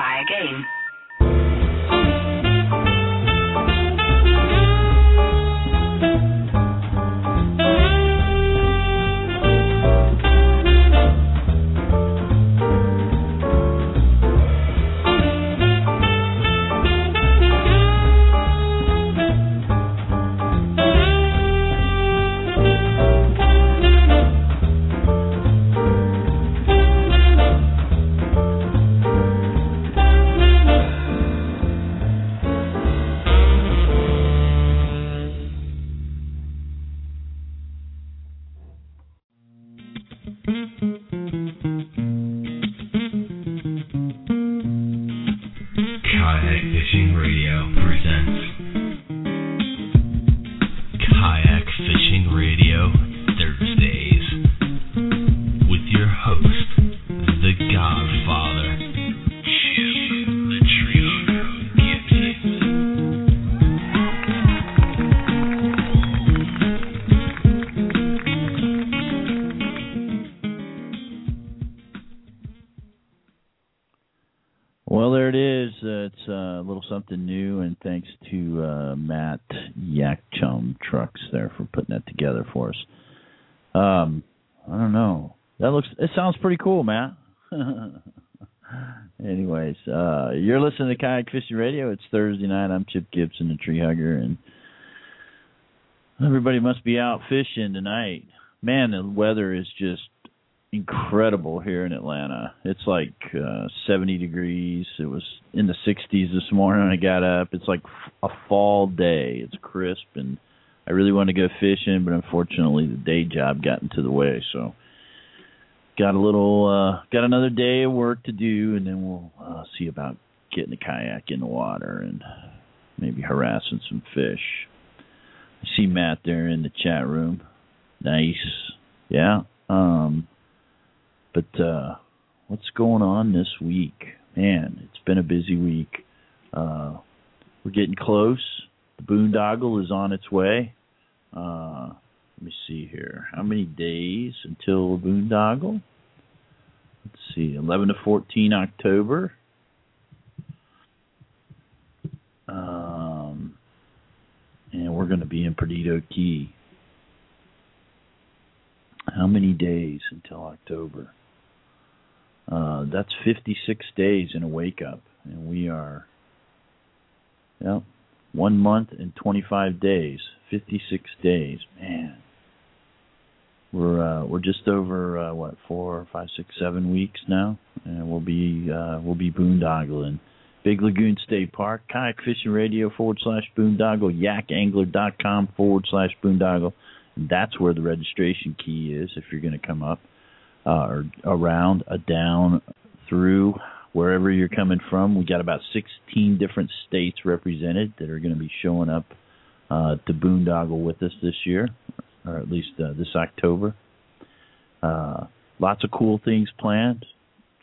Try again. It sounds pretty cool, Matt. Anyways, uh, you're listening to Kayak Fishing Radio. It's Thursday night. I'm Chip Gibson, the tree hugger, and everybody must be out fishing tonight. Man, the weather is just incredible here in Atlanta. It's like uh 70 degrees. It was in the 60s this morning I got up. It's like a fall day. It's crisp and I really wanted to go fishing, but unfortunately the day job got into the way, so got a little uh got another day of work to do and then we'll uh see about getting the kayak in the water and maybe harassing some fish. I see Matt there in the chat room. Nice. Yeah. Um but uh what's going on this week? Man, it's been a busy week. Uh we're getting close. The boondoggle is on its way. Uh let me see here. How many days until the boondoggle? See, 11 to 14 October. Um, and we're going to be in Perdido Key. How many days until October? Uh, that's 56 days in a wake up, and we are, yeah, one month and 25 days, 56 days. Man, we're uh, we're just over uh, what four, five, six, seven weeks now, and we'll be uh, we'll be boondoggling. Big Lagoon State Park, Kayak Fishing Radio forward slash boondoggle, yakangler.com forward slash boondoggle. That's where the registration key is if you're going to come up uh, or around, uh, down, through, wherever you're coming from. We got about 16 different states represented that are going to be showing up uh, to boondoggle with us this year, or at least uh, this October. Uh, lots of cool things planned.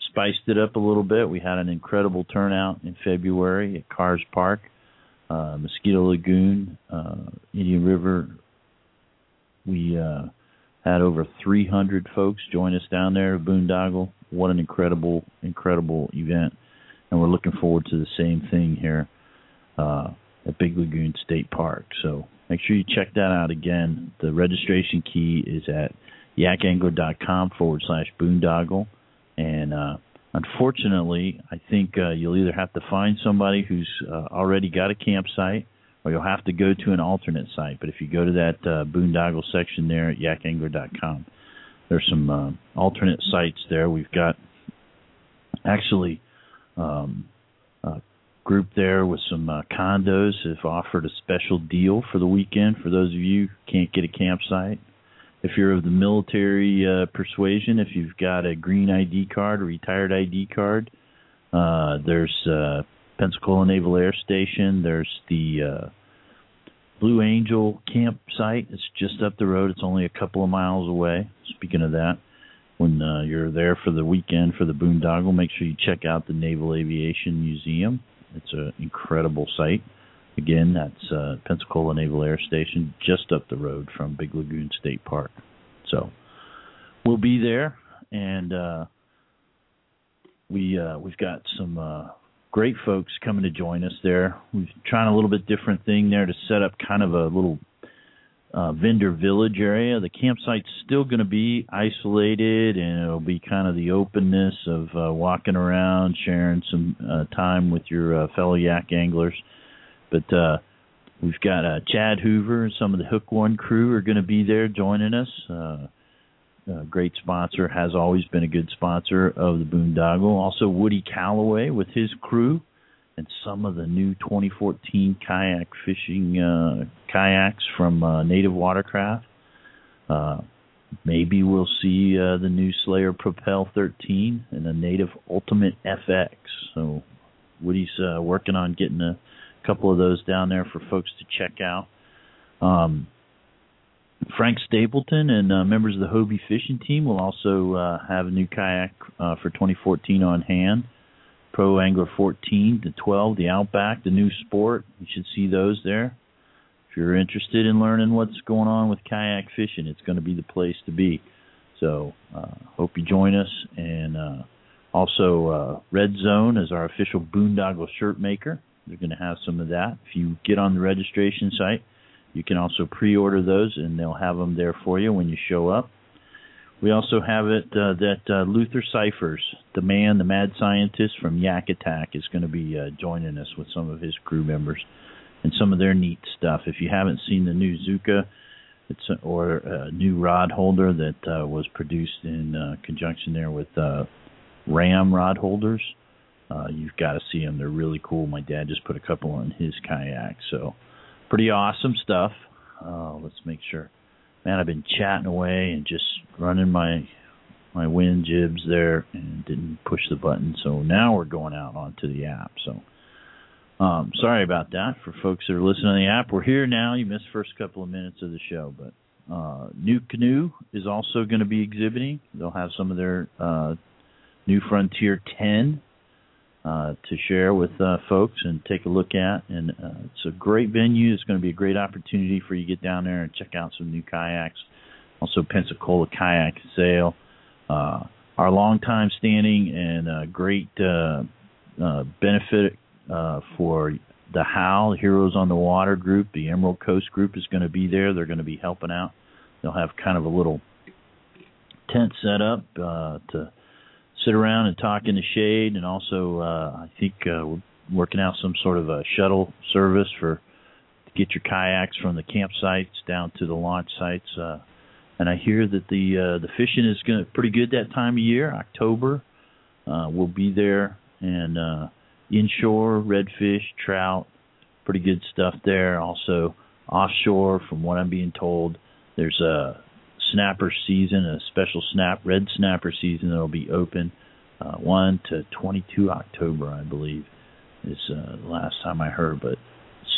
Spiced it up a little bit. We had an incredible turnout in February at Kars Park, uh, Mosquito Lagoon, uh, Indian River. We uh, had over 300 folks join us down there Boondoggle. What an incredible, incredible event. And we're looking forward to the same thing here uh, at Big Lagoon State Park. So make sure you check that out again. The registration key is at yakangler.com forward slash boondoggle. And uh, unfortunately, I think uh, you'll either have to find somebody who's uh, already got a campsite or you'll have to go to an alternate site. But if you go to that uh, boondoggle section there at yakangler.com, there's some uh, alternate sites there. We've got actually um, a group there with some uh, condos have offered a special deal for the weekend for those of you who can't get a campsite. If you're of the military uh, persuasion, if you've got a green ID card, a retired ID card, uh, there's uh, Pensacola Naval Air Station. There's the uh, Blue Angel campsite. It's just up the road. It's only a couple of miles away. Speaking of that, when uh, you're there for the weekend for the boondoggle, make sure you check out the Naval Aviation Museum. It's an incredible site. Again, that's uh, Pensacola Naval Air Station, just up the road from Big Lagoon State Park. So we'll be there, and uh, we uh, we've got some uh, great folks coming to join us there. We're trying a little bit different thing there to set up kind of a little uh, vendor village area. The campsite's still going to be isolated, and it'll be kind of the openness of uh, walking around, sharing some uh, time with your uh, fellow yak anglers. But uh, we've got uh, Chad Hoover and some of the Hook One crew are going to be there joining us. Uh, uh, great sponsor, has always been a good sponsor of the Boondoggle. Also, Woody Calloway with his crew and some of the new 2014 kayak fishing uh, kayaks from uh, Native Watercraft. Uh, maybe we'll see uh, the new Slayer Propel 13 and the Native Ultimate FX. So Woody's uh, working on getting a couple of those down there for folks to check out. Um, Frank Stapleton and uh, members of the Hobie fishing team will also have a new kayak for 2014 on hand. Pro Angler 14 to 12, the Outback, the new sport. You should see those there. If you're interested in learning what's going on with kayak fishing, it's going to be the place to be. So, uh, hope you join us. And uh, also, uh, Red Zone is our official boondoggle shirt maker. They're going to have some of that. If you get on the registration site, you can also pre-order those, and they'll have them there for you when you show up. We also have it uh, that uh, Luther Cifers, the man, the mad scientist from Yak Attack, is going to be uh, joining us with some of his crew members and some of their neat stuff. If you haven't seen the new Zooka, it's a, or a new rod holder that uh, was produced in uh, conjunction there with uh, Ram rod holders. Uh, you've got to see them; they're really cool. My dad just put a couple on his kayak, so pretty awesome stuff. Uh, let's make sure. Man, I've been chatting away and just running my my wind jibs there and didn't push the button. So now we're going out onto the app. So um, sorry about that for folks that are listening on the app. We're here now. You missed first couple of minutes of the show, but uh, Canoe is also going to be exhibiting. They'll have some of their uh, New Frontier 10 uh, to share with uh, folks and take a look at. And uh, it's a great venue. It's going to be a great opportunity for you to get down there and check out some new kayaks. Also, Pensacola Kayak Sale. Uh, our longtime standing and uh, great uh, uh, benefit uh, for the HOW, Heroes on the Water group, the Emerald Coast group is going to be there. They're going to be helping out. They'll have kind of a little tent set up uh, to sit around and talk in the shade, and also uh, I think uh, we're working out some sort of a shuttle service for to get your kayaks from the campsites down to the launch sites. Uh, and I hear that the uh, the fishing is going pretty good that time of year. October, uh, we'll be there, and uh, inshore redfish, trout, pretty good stuff there. Also offshore, from what I'm being told, there's a snapper season, a special snap red snapper season that'll be open uh, 1 to 22 October, I believe, is uh, the last time I heard. But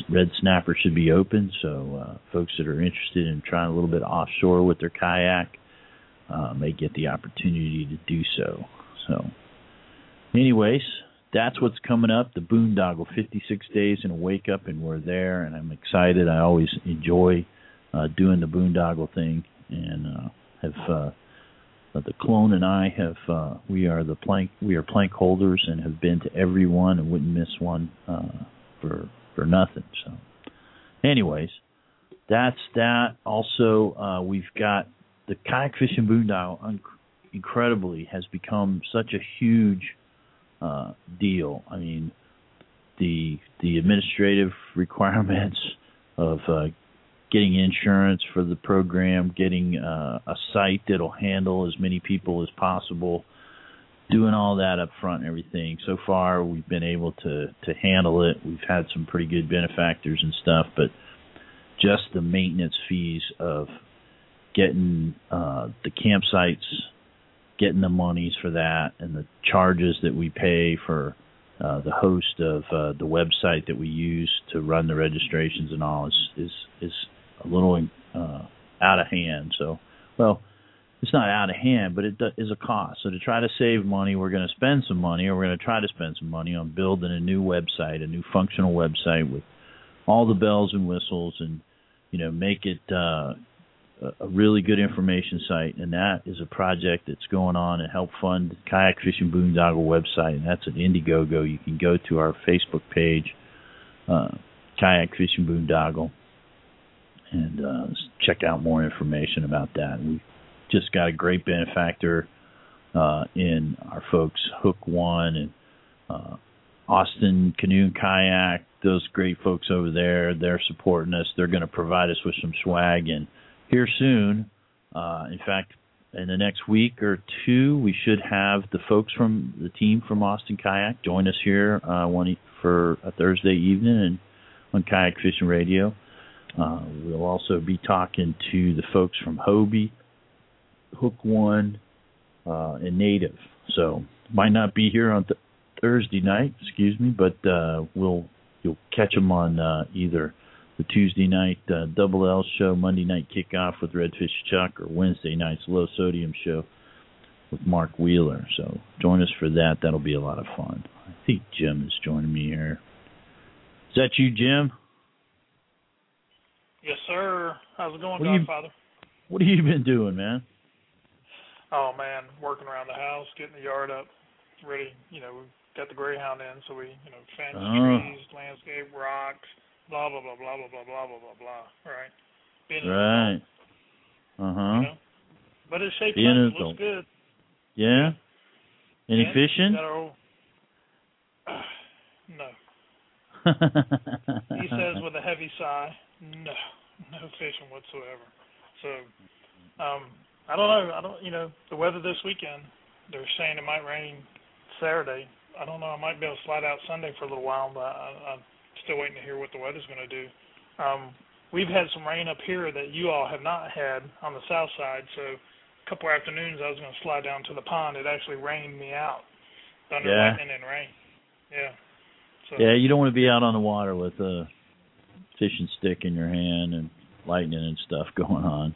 red snapper should be open, so uh, folks that are interested in trying a little bit offshore with their kayak uh, may get the opportunity to do so. So, anyways, that's what's coming up. The Boondoggle, 56 days in a wake up, and we're there, and I'm excited. I always enjoy uh, doing the Boondoggle thing, and uh, have uh, the clone and I have uh, we are the plank we are plank holders and have been to every one and wouldn't miss one uh, for for nothing. So, anyways, that's that. Also, uh, we've got the kayak fishing boondoggle. Un- incredibly, has become such a huge uh, deal. I mean, the the administrative requirements of uh, getting insurance for the program, getting uh, a site that'll handle as many people as possible, doing all that up front and everything. So far, we've been able to to handle it. We've had some pretty good benefactors and stuff, but just the maintenance fees of getting uh, the campsites, getting the monies for that, and the charges that we pay for uh, the host of uh, the website that we use to run the registrations and all is is is a little uh, out of hand. So, well, it's not out of hand, but it is a cost. So to try to save money, we're going to spend some money, or we're going to try to spend some money on building a new website, a new functional website with all the bells and whistles, and you know, make it uh, a, really good information site, and that is a project that's going on and help fund Kayak Fishing Boondoggle website, and that's an Indiegogo. You can go to our Facebook page, uh, Kayak Fishing Boondoggle, and uh, check out more information about that. We just got a great benefactor uh, in our folks Hook One and uh, Austin Canoe and Kayak. Those great folks over there, they're supporting us. They're going to provide us with some swag, and here soon, uh, in fact, in the next week or two, we should have the folks from the team from Austin Kayak join us here uh, one for a Thursday evening and on Kayak Fishing Radio. Uh, we'll also be talking to the folks from Hobie, Hook One, uh, and Native. So might not be here on th- Thursday night, excuse me, but uh, we'll you'll catch them on uh, either the Tuesday night uh, Double L show, Monday night kickoff with Redfish Chuck, or Wednesday night's Low Sodium show with Mark Wheeler. So join us for that. That'll be a lot of fun. I think Jim is joining me here. Is that you, Jim? Yes, sir. How's it going, What do you- Godfather? What have you been doing, man? Oh man, working around the house, getting the yard up, ready. You know, we've got the greyhound in, so we, you know, fence Oh. trees, landscape, rocks, blah blah blah blah blah blah blah blah blah blah. Right. Being Right. Uh You huh. know? But it's shaped Being up. It looks good. Yeah. Any And fishing? Old, no. He says with a heavy sigh, no, no fishing whatsoever. So, um, I don't know. I don't, you know, the weather this weekend. They're saying it might rain Saturday. I don't know. I might be able to slide out Sunday for a little while, but I, I'm still waiting to hear what the weather's going to do. Um, we've had some rain up here that you all have not had on the south side. So, a couple afternoons I was going to slide down to the pond. It actually rained me out, thunder, Yeah. lightning, and rain. Yeah. So, yeah, you don't want to be out on the water with a fishing stick in your hand and lightning and stuff going on.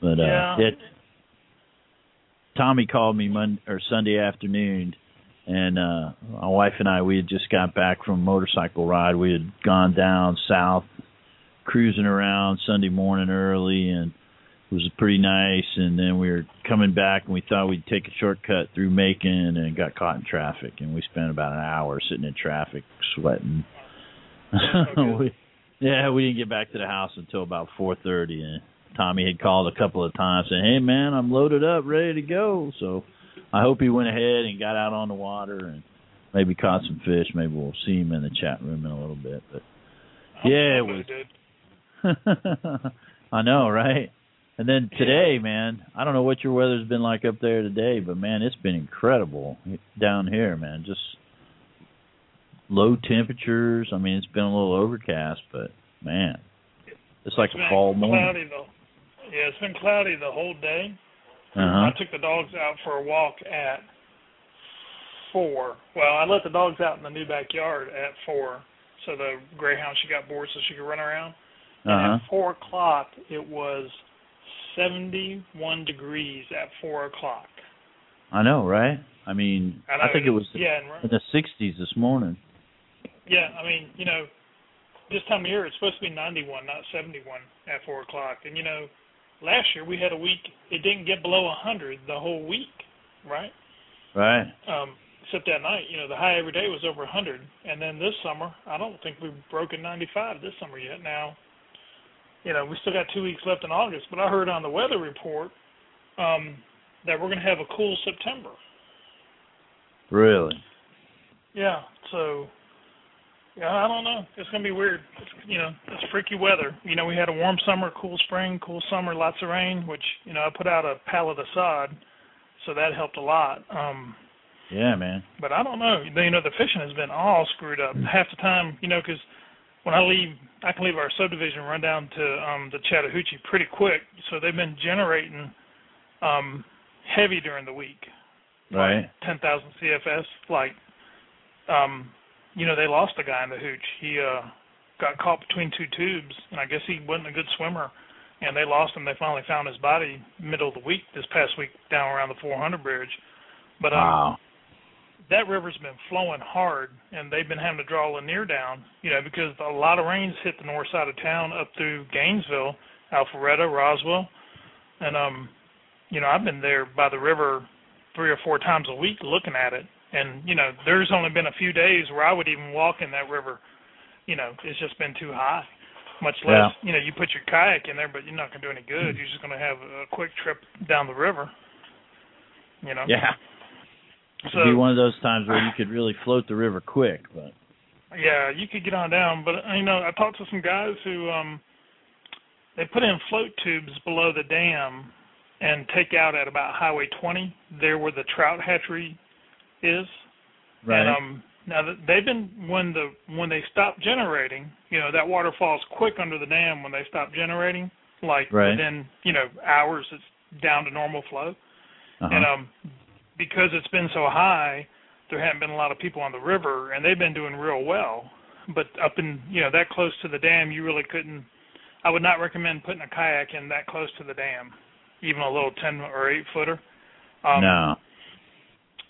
But uh, Yeah. it, Tommy called me Monday or Sunday afternoon, and uh, my wife and I we had just got back from a motorcycle ride. We had gone down south, cruising around Sunday morning early, and it was pretty nice. And then we were coming back, and we thought we'd take a shortcut through Macon, and got caught in traffic. And we spent about an hour sitting in traffic, sweating. We, yeah, we didn't get back to the house until about four thirty, and Tommy had called a couple of times saying, "Hey, man, I'm loaded up, ready to go." So I hope he went ahead and got out on the water and maybe caught some fish. Maybe we'll see him in the chat room in a little bit. But yeah, it was- I know, right? And then today, man, I don't know what your weather's been like up there today, but man, it's been incredible down here, man. Just low temperatures. I mean, it's been a little overcast, but man, it's like It's a fall morning. Cloudy the, yeah, it's been cloudy the whole day. Uh huh. I took the dogs out for a walk at four. Well, I let the dogs out in the new backyard at four, so the greyhound she got bored so she could run around. And huh. at four o'clock, it was seventy-one degrees at four o'clock. I know, right? I mean, And I think it was yeah, in the 60s this morning. Yeah. I mean, you know, this time of year it's supposed to be ninety-one, not seventy-one at four o'clock. And you know, last year we had a week it didn't get below hundred the whole week, right? Right. um, except that night, you know, the high every day was over 100. And then this summer, I don't think we've broken 95 this summer yet. Now, you know, we still got two weeks left in August, but I heard on the weather report um, that we're going to have a cool September. Really? Yeah, so I don't know. It's going to be weird. It's, you know, it's freaky weather. You know, we had a warm summer, cool spring, cool summer, lots of rain, which you know I put out a pallet of sod, so that helped a lot. Um, Yeah, man. but I don't know. You know, the fishing has been all screwed up. Half the time, you know, because when I leave, I can leave our subdivision run down to um the Chattahoochee pretty quick. So they've been generating um heavy during the week, Right. ten thousand CFS. Like, um, you know, they lost a guy in the hooch. He uh got caught between two tubes, and I guess he wasn't a good swimmer. And they lost him. They finally found his body middle of the week this past week down around the 400 bridge. But um, Wow. that river's been flowing hard, and they've been having to draw a Lanier down, you know, because a lot of rains hit the north side of town up through Gainesville. Alpharetta, Roswell, and um, you know, I've been there by the river three or four times a week looking at it, and you know, there's only been a few days where I would even walk in that river. You know, it's just been too high. Much less, Yeah. you know, you put your kayak in there, but you're not gonna do any good. You're just gonna have a quick trip down the river. You know. Yeah. So It'd be one of those times where you could really float the river quick, but Yeah, you could get on down, but you know, I talked to some guys who um they put in float tubes below the dam and take out at about Highway 20, there where the trout hatchery is. right. And um now th- they've been when the when they stop generating, you know, that water falls quick under the dam when they stop generating, like Right. within, you know, hours it's down to normal flow. uh-huh. And um, because it's been so high, there haven't been a lot of people on the river, and they've been doing real well. But up in you know that close to the dam, you really couldn't. I would not recommend putting a kayak in that close to the dam, even a little ten or eight footer. Um, no.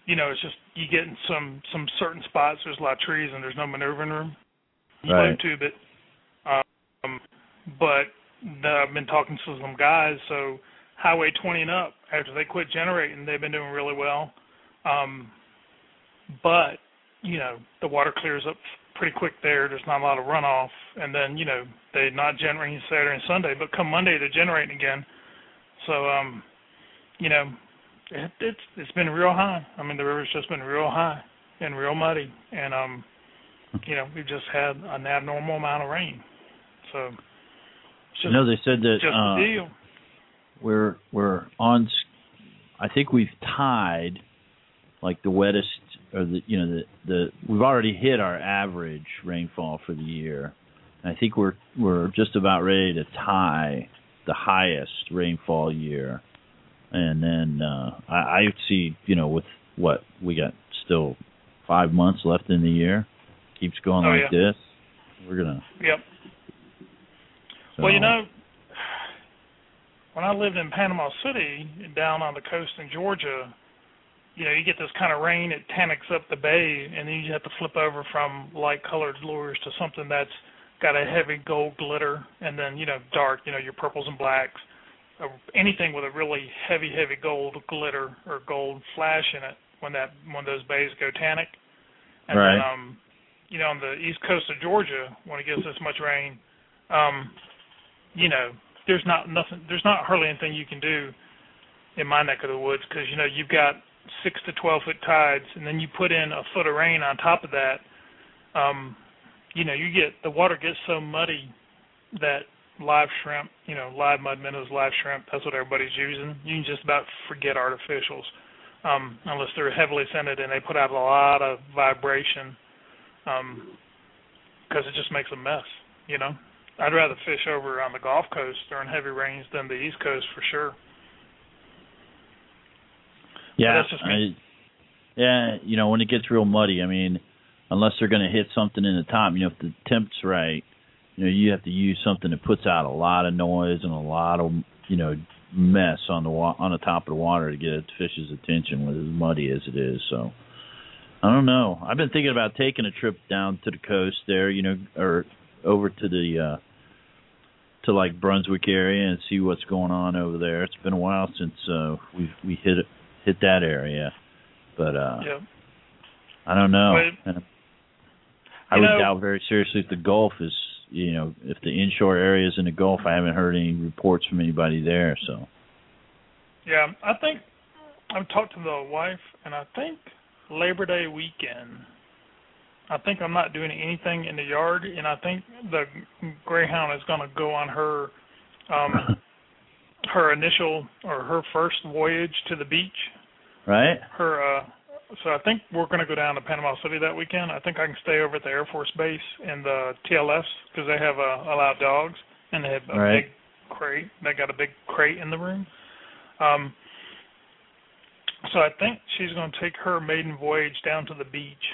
You know, it's just you get in some some certain spots. There's a lot of trees and there's no maneuvering room. You Right. float tube it. Um, but the, I've been talking to some guys, so Highway 20 and up, after they quit generating, they've been doing really well. Um, but you know, the water clears up pretty quick there. There's not a lot of runoff, and then you know they're not generating Saturday and Sunday, but come Monday they're generating again. So um, you know, it, it's it's been real high. I mean, the river's just been real high and real muddy, and um, you know, we've just had an abnormal amount of rain. So just, I know they said that just uh, the deal. we're we're on. I think we've tied like the wettest or the you know the the we've already hit our average rainfall for the year. And I think we're we're just about ready to tie the highest rainfall year. And then uh I, I see you know with what we got still five months left in the year keeps going Oh, like yeah. this. We're gonna. Yep. So, Well, you know, when I lived in Panama City, down on the coast in Georgia, you know, you get this kind of rain, it tannics up the bay, and then you have to flip over from light-colored lures to something that's got a heavy gold glitter, and then you know, dark, you know, your purples and blacks, anything with a really heavy, heavy gold glitter or gold flash in it. When that when those bays go tannic, and Right. then um, you know, on the east coast of Georgia, when it gets this much rain, um, you know, there's not nothing, there's not hardly anything you can do in my neck of the woods because you know you've got six to twelve foot tides, and then you put in a foot of rain on top of that. Um, you know, you get the water gets so muddy that live shrimp, you know, live mud minnows, live shrimp, that's what everybody's using. You can just about forget artificials, um, unless they're heavily scented and they put out a lot of vibration, because it just makes a mess. You know, I'd rather fish over on the Gulf Coast during heavy rains than the East Coast for sure. Yeah, that's just me. I, yeah, you know when it gets real muddy, I mean, unless they're going to hit something in the top, you know, if the temp's right, you know, you have to use something that puts out a lot of noise and a lot of you know mess on the wa- on the top of the water to get a fish's attention with as muddy as it is. So I don't know. I've been thinking about taking a trip down to the coast there, you know, or over to the uh to like Brunswick area and see what's going on over there. It's been a while since uh we we hit hit that area. But uh yeah. I don't know. But- I would know- doubt very seriously if the Gulf is you know, if the inshore areas in the Gulf I haven't heard any reports from anybody there, so Yeah, I think I've talked to the wife, and I think Labor Day weekend. I think I'm not doing anything in the yard, and I think the Greyhound is going to go on her um her initial or her first voyage to the beach. right? Her uh so I think we're going to go down to Panama City that weekend. I think I can stay over at the Air Force Base in the TLF because they have uh, allowed dogs and they have a Right. big crate. They got a big crate in the room. Um, so I think she's going to take her maiden voyage down to the beach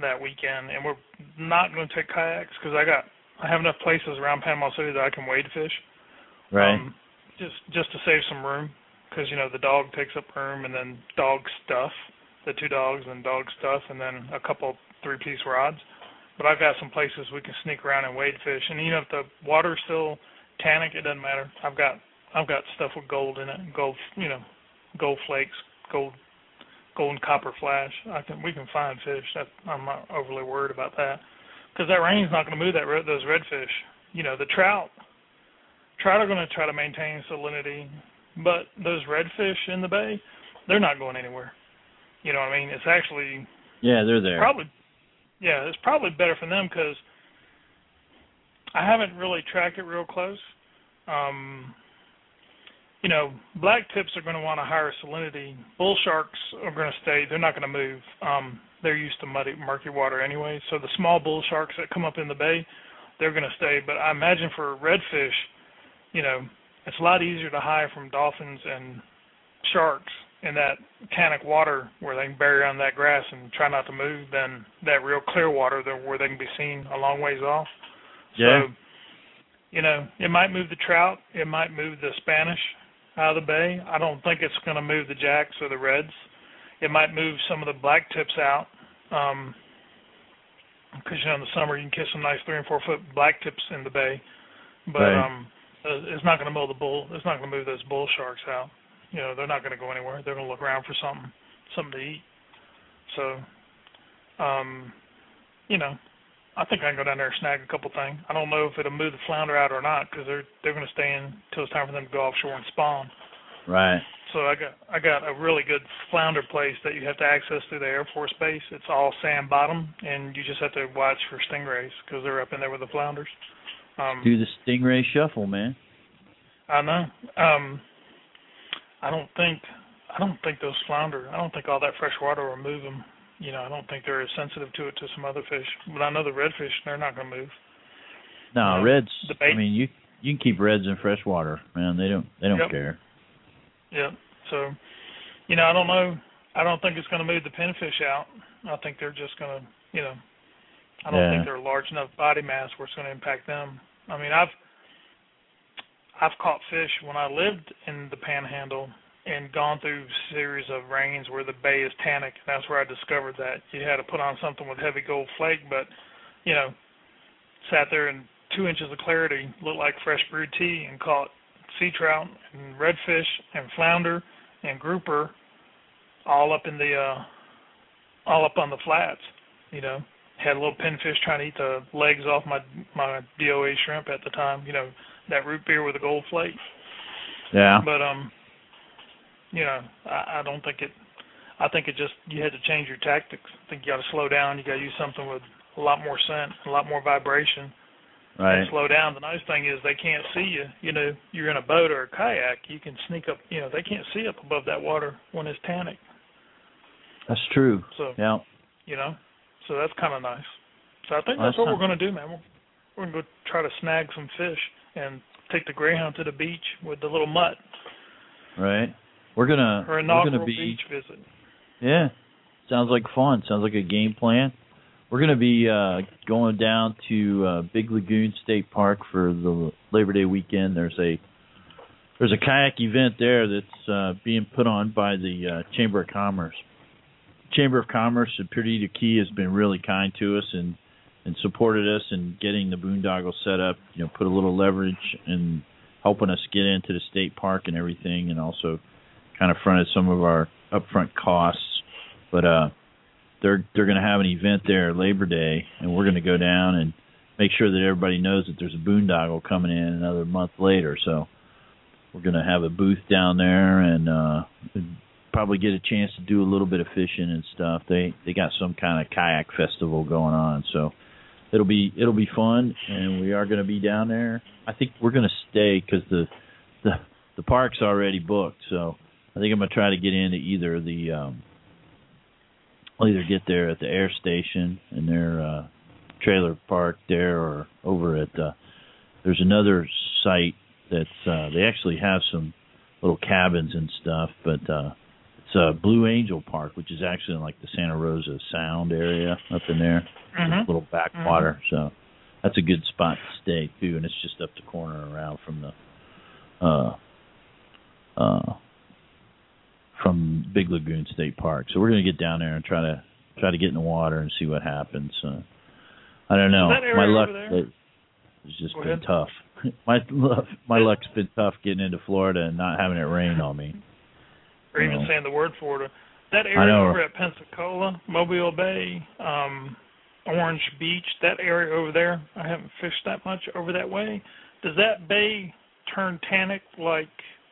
that weekend, and we're not going to take kayaks because I got I have enough places around Panama City that I can wade fish. Right. Um, just just to save some room because you know the dog takes up room, and then dog stuff, the two dogs and dog stuff, and then a couple three piece rods. But I've got some places we can sneak around and wade fish, and you know if the water's still tannic, it doesn't matter. I've got I've got stuff with gold in it, gold, you know, gold flakes, gold, golden copper flash. I can we can find fish. That, I'm not overly worried about that because that rain's not going to move that those redfish. You know, the trout, trout are going to try to maintain salinity, but those redfish in the bay, they're not going anywhere. You know what I mean? It's actually yeah, they're there. Probably, yeah, it's probably better for them because I haven't really tracked it real close. Um, you know, black tips are going to want a higher salinity. Bull sharks are going to stay. They're not going to move. Um, they're used to muddy, murky water anyway. So the small bull sharks that come up in the bay, they're going to stay. But I imagine for redfish, you know, it's a lot easier to hide from dolphins and sharks in that tannic water where they can bury on that grass and try not to move than that real clear water where they can be seen a long ways off. Yeah. So, you know, it might move the trout, it might move the Spanish out of the bay. I don't think it's going to move the jacks or the reds. It might move some of the black tips out. Um, because you know in the summer you can catch some nice three and four foot black tips in the bay, but right. um, uh, it's not going to move the bull. It's not going to move those bull sharks out. You know they're not going to go anywhere. They're going to look around for something, something to eat. So, um, you know, I think I can go down there and snag a couple things. I don't know if it'll move the flounder out or not because they're they're going to stay in until it's time for them to go offshore and spawn. Right. So I got I got a really good flounder place that you have to access through the Air Force Base. It's all sand bottom, and you just have to watch for stingrays because they're up in there with the flounders. Um, Do the stingray shuffle, man. I know. Um, I don't think I don't think those flounder. I don't think all that fresh water will move them you know, I don't think they're as sensitive to it to some other fish. But I know the redfish, they're not going to move. No, you know, reds. The bait, I mean, you you can keep reds in fresh water, man. They don't they don't Yep. care. yeah. So, you know, I don't know. I don't think it's going to move the pinfish out. I think they're just going to, you know, I don't Yeah. think they're large enough body mass where it's going to impact them. I mean, I've I've caught fish when I lived in the Panhandle and gone through series of rains where the bay is tannic. That's where I discovered that you had to put on something with heavy gold flake, but you know, sat there in two inches of clarity, looked like fresh brewed tea, and caught sea trout and redfish and flounder and grouper, all up in the uh, all up on the flats. You know, had a little pinfish trying to eat the legs off my my DOA shrimp at the time. You know, that root beer with the gold flake. Yeah. But um, you know, I, I don't think it. I think it just you had to change your tactics. I think you got to slow down. You got to use something with a lot more scent, a lot more vibration, Right. and slow down. The nice thing is they can't see you. You know, you're in a boat or a kayak. You can sneak up. You know, they can't see up above that water when it's tannic. That's true. So Yeah. you know, so that's kind of nice. So I think that's that's what we're going to do, man. We're, we're going to go try to snag some fish and take the greyhound to the beach with the little mutt Right. We're gonna we're inaugural gonna be beach visit. Yeah. Sounds like fun. Sounds like a game plan. We're going to be uh going down to uh Big Lagoon State Park for the Labor Day weekend. There's a there's a kayak event there that's uh being put on by the uh Chamber of Commerce. Chamber of Commerce at Perdido Key has been really kind to us and and supported us in getting the boondoggle set up, you know, put a little leverage in helping us get into the state park and everything and also kind of fronted some of our upfront costs. But uh they're they're going to have an event there Labor Day and we're going to go down and make sure that everybody knows that there's a boondoggle coming in another month later. So we're going to have a booth down there and uh probably get a chance to do a little bit of fishing and stuff. They they got some kind of kayak festival going on, so it'll be it'll be fun and we are going to be down there. I think we're going to stay cuz the the the park's already booked, so I think I'm gonna try to get into either the um I'll either get there at the air station in their uh trailer park there or over at uh there's another site that's uh they actually have some little cabins and stuff, but uh uh Blue Angel Park, which is actually in like the Santa Rosa Sound area up in there. Mhm. Little backwater. So that's a good spot to stay too, and it's just up the corner around from the uh uh from Big Lagoon State Park. So we're gonna get down there and try to try to get in the water and see what happens. Uh, I don't know. Is that area My luck over there? lately has just Go been ahead. tough. my my luck's been tough getting into Florida and not having it rain on me. Or even No. saying the word Florida. That area know. over at Pensacola, Mobile Bay, um, Orange Beach, that area over there, I haven't fished that much over that way. Does that bay turn tannic like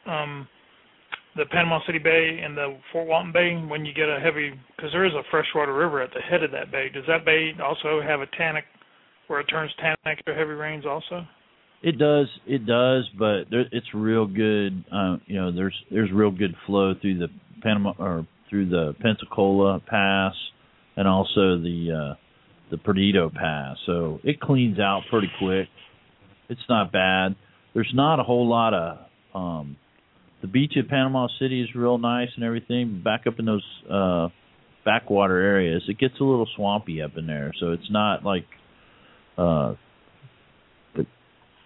um the Panama City Bay and the Fort Walton Bay when you get a heavy because there is a freshwater river at the head of that bay. Does that bay also have a tannic where it turns tannic after heavy rains also? It does, it does, but there, it's real good. Uh, you know, there's there's real good flow through the Panama or through the Pensacola Pass and also the uh, the Perdido Pass. So it cleans out pretty quick. It's not bad. There's not a whole lot of um, the beach at Panama City is real nice and everything. Back up in those uh, backwater areas, it gets a little swampy up in there. So it's not like uh,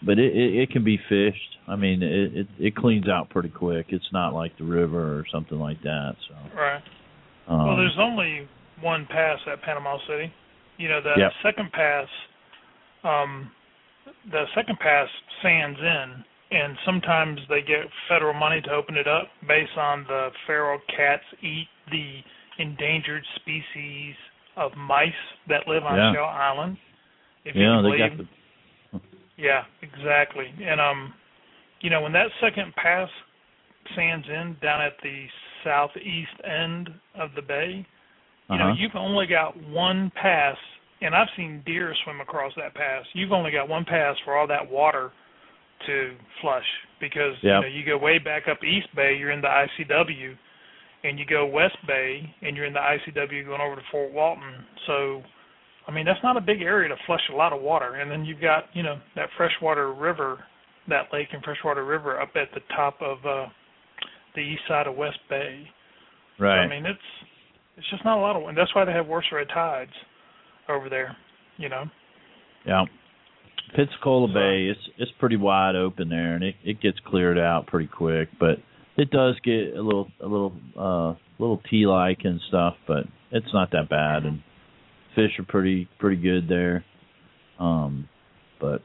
but it, it it can be fished. I mean, it, it it cleans out pretty quick. It's not like the river or something like that. So, Right. um, Well, there's only one pass at Panama City. You know, the Yep. second pass, um, the second pass sands in, and sometimes they get federal money to open it up based on the feral cats eat the endangered species of mice that live on Yeah. Shell Island. If you you they believe got the yeah, exactly. And um, you know, when that second pass sands in down at the southeast end of the bay, you know, uh-huh. you've only got one pass, and I've seen deer swim across that pass. You've only got one pass for all that water to flush because Yep. you know you go way back up East Bay, you're in the ICW, and you go West Bay, and you're in the ICW going over to Fort Walton. So, I mean, that's not a big area to flush a lot of water. And then you've got you know that freshwater river, that lake and freshwater river up at the top of uh the east side of West Bay. Right. I mean, it's it's just not a lot of wind. That's why they have worse red tides over there. You know. yeah. Pensacola So- Bay, it's it's pretty wide open there, and it it gets cleared out pretty quick. But it does get a little a little uh little tea like and stuff, but it's not that bad. And fish are pretty pretty good there. Um, but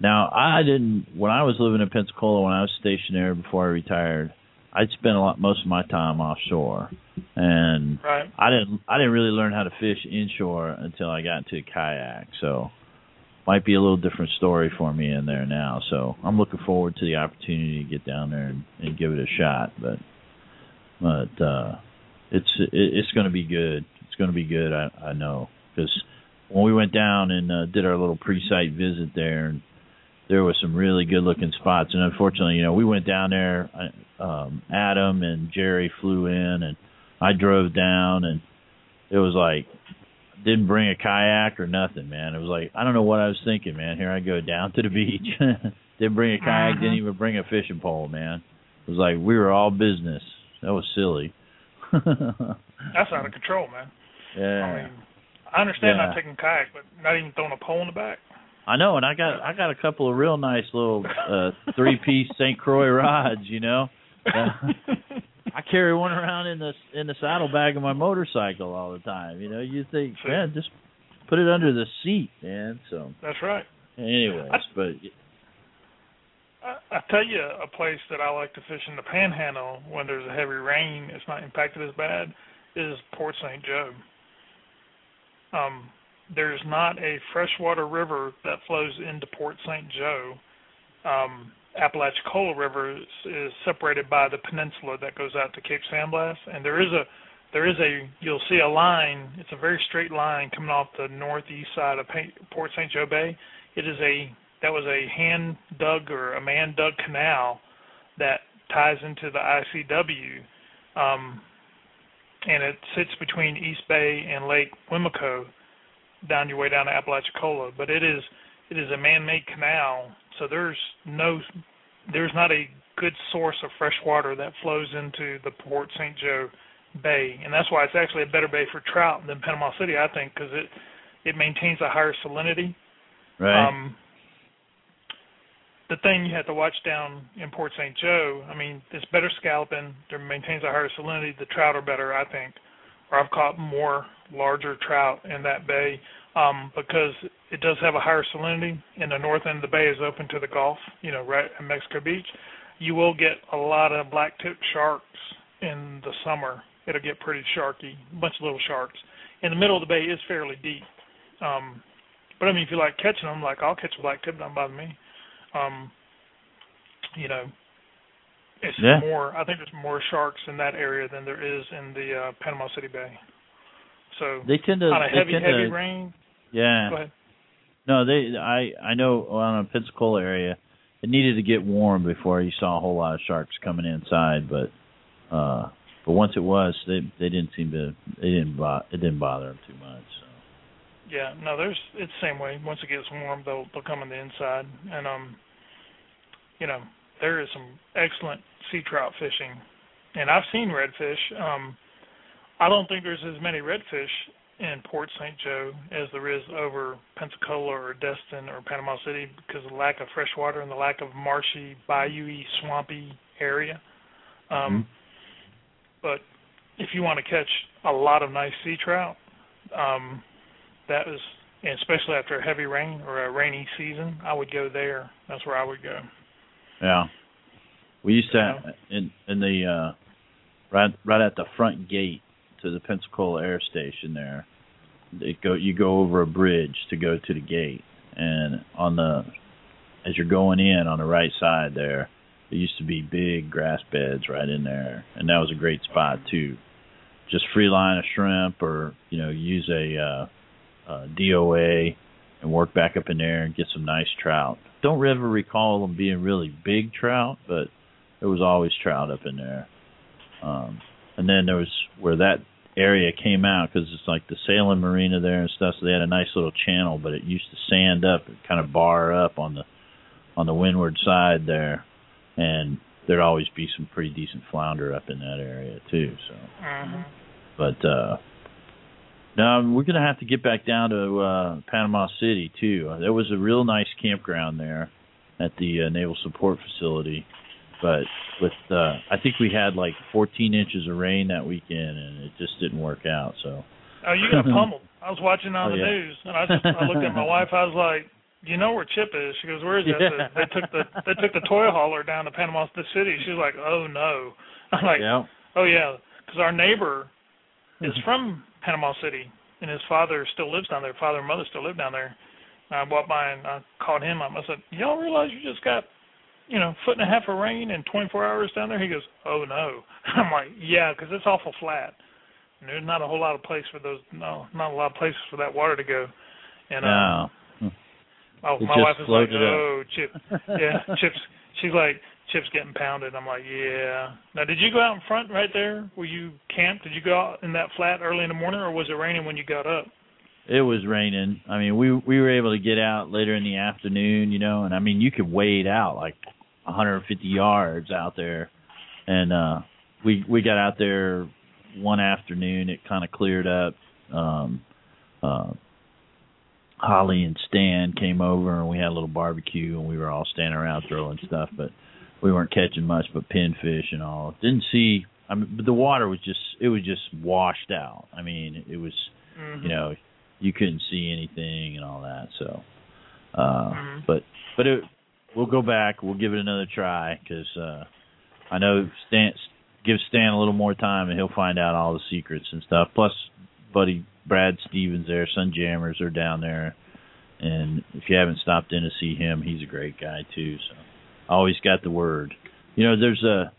now I didn't when I was living in Pensacola when I was stationed there before I retired. I'd spent a lot most of my time offshore, and Right. I didn't I didn't really learn how to fish inshore until I got into a kayak. So might be a little different story for me in there now. So I'm looking forward to the opportunity to get down there and, and give it a shot. But but uh, it's it, it's going to be good. It's going to be good. I I know. Because when we went down and uh, did our little pre-site visit there and there was some really good looking spots. And unfortunately you know we went down there I, um adam and jerry flew in and i drove down and it was like didn't bring a kayak or nothing man. It was like i don't know what i was thinking man. Here i go down to the beach. Didn't bring a kayak didn't Mhm. even bring a fishing pole man. It was like we were all business. That was silly. That's out of control, man. Yeah I mean, I understand Yeah. not taking kayak, but not even throwing a pole in the back. I know, and I got I got a couple of real nice little uh three piece St. Croix rods, you know. Uh, I carry one around in the in the saddlebag of my motorcycle all the time. You know, you think, Sure. man, just put it under the seat, man. So, That's right. anyways, but I, I tell you, a place that I like to fish in the Panhandle when there's a heavy rain, it's not impacted as bad, is Port St. Joe. Um, there's not a freshwater river that flows into Port St. Joe. Um, Apalachicola River is, is separated by the peninsula that goes out to Cape San Blas, and there is a there is a you'll see a line. It's a very straight line coming off the northeast side of Port St. Joe Bay. It is a that was a hand dug or a man dug canal that ties into the ICW, um, and it sits between East Bay and Lake Wimico, down your way down to Apalachicola. But it is it is a man-made canal, so there's no there's not a good source of fresh water that flows into the Port St. Joe Bay, and that's why it's actually a better bay for trout than Panama City, I think, because it it maintains a higher salinity. right, Um, the thing you have to watch down in Port St. Joe, I mean, it's better scalloping. It maintains a higher salinity. The trout are better, I think. Or I've caught more larger trout in that bay um, because it does have a higher salinity, and the north end of the bay is open to the Gulf. You know, right in Mexico Beach, you will get a lot of black tip sharks in the summer. It'll get pretty sharky, a bunch of little sharks. In the middle of the bay is fairly deep. Um, but I mean, if you like catching them, like I'll catch a black tip, don't bother me. Um, you know, it's Yeah. more. I think there's more sharks in that area than there is in the uh, Panama City Bay. So They tend to. on a heavy, heavy to, rain. Yeah. No, they. I I know on a Pensacola area, it needed to get warm before you saw a whole lot of sharks coming inside, but uh, but once it was, they they didn't seem to. They didn't. Bo- it didn't bother them too much. So. Yeah, no, there's it's the same way. Once it gets warm, they'll they'll come on the inside, and um, you know, there is some excellent sea trout fishing, and I've seen redfish. Um, I don't think there's as many redfish in Port St. Joe as there is over Pensacola or Destin or Panama City because of the lack of fresh water and the lack of marshy, bayou-y, swampy area. Um, But if you want to catch a lot of nice sea trout, um, that is, and especially after a heavy rain or a rainy season, I would go there. That's where I would go. Yeah. We used to in in the uh right right at the front gate to the Pensacola Air Station there. They go you go over a bridge to go to the gate and on the as you're going in on the right side there there used to be big grass beds right in there and that was a great spot too. Just free line of shrimp or you know use a uh uh DOA and work back up in there and get some nice trout. Don't ever recall them being really big trout, but there was always trout up in there. Um, and then there was where that area came out because it's like the sailing marina there and stuff. So they had a nice little channel, but it used to sand up and kind of bar up on the on the windward side there, and there'd always be some pretty decent flounder up in that area too. So, Mm-hmm. but uh no, we're gonna have to get back down to uh Panama City too. Uh, There was a real nice campground there at the uh, Naval Support Facility, but with uh I think we had like 14 inches of rain that weekend, and it just didn't work out. So Oh, you got pummeled. I was watching on Oh, the yeah. news, and I just I looked at my wife. I was like, "You know where Chip is?" She goes, "Where is that?" They took the they took the toy hauler down to Panama City. She's like, "Oh no!" I'm like, yeah, "Oh yeah," because our neighbor is Mm-hmm. from Panama City, and his father still lives down there. Father and mother still live down there. I walked by and I called him up. I said, "Y'all realize you just got, you know, foot and a half of rain in 24 hours down there?" He goes, "Oh no." I'm like, "Yeah, because it's awful flat, and there's not a whole lot of place for those. No, not a lot of places for that water to go." And uh, oh, It my wife is like, floated up. "Oh, Chip, yeah, Chip's." She's like, "Chip's getting pounded." I'm like, "Yeah." Now, did you go out in front right there where you camped? Did you go out in that flat early in the morning, or was it raining when you got up? It was raining. I mean, we we were able to get out later in the afternoon, you know, and I mean, you could wade out like 150 yards out there, and uh we we got out there one afternoon. It kind of cleared up. Um, uh, Holly and Stan came over, and we had a little barbecue, and we were all standing around throwing stuff, but we weren't catching much but pinfish and all. Didn't see. I mean, but the water was just it was just washed out. I mean, it was Mm-hmm. you know you couldn't see anything and all that so uh Mhm. but but it we'll go back we'll give it another try because uh i know stan give stan a little more time and he'll find out all the secrets and stuff plus buddy brad stevens there sun jammers are down there and if you haven't stopped in to see him he's a great guy too so always got the word you know there's a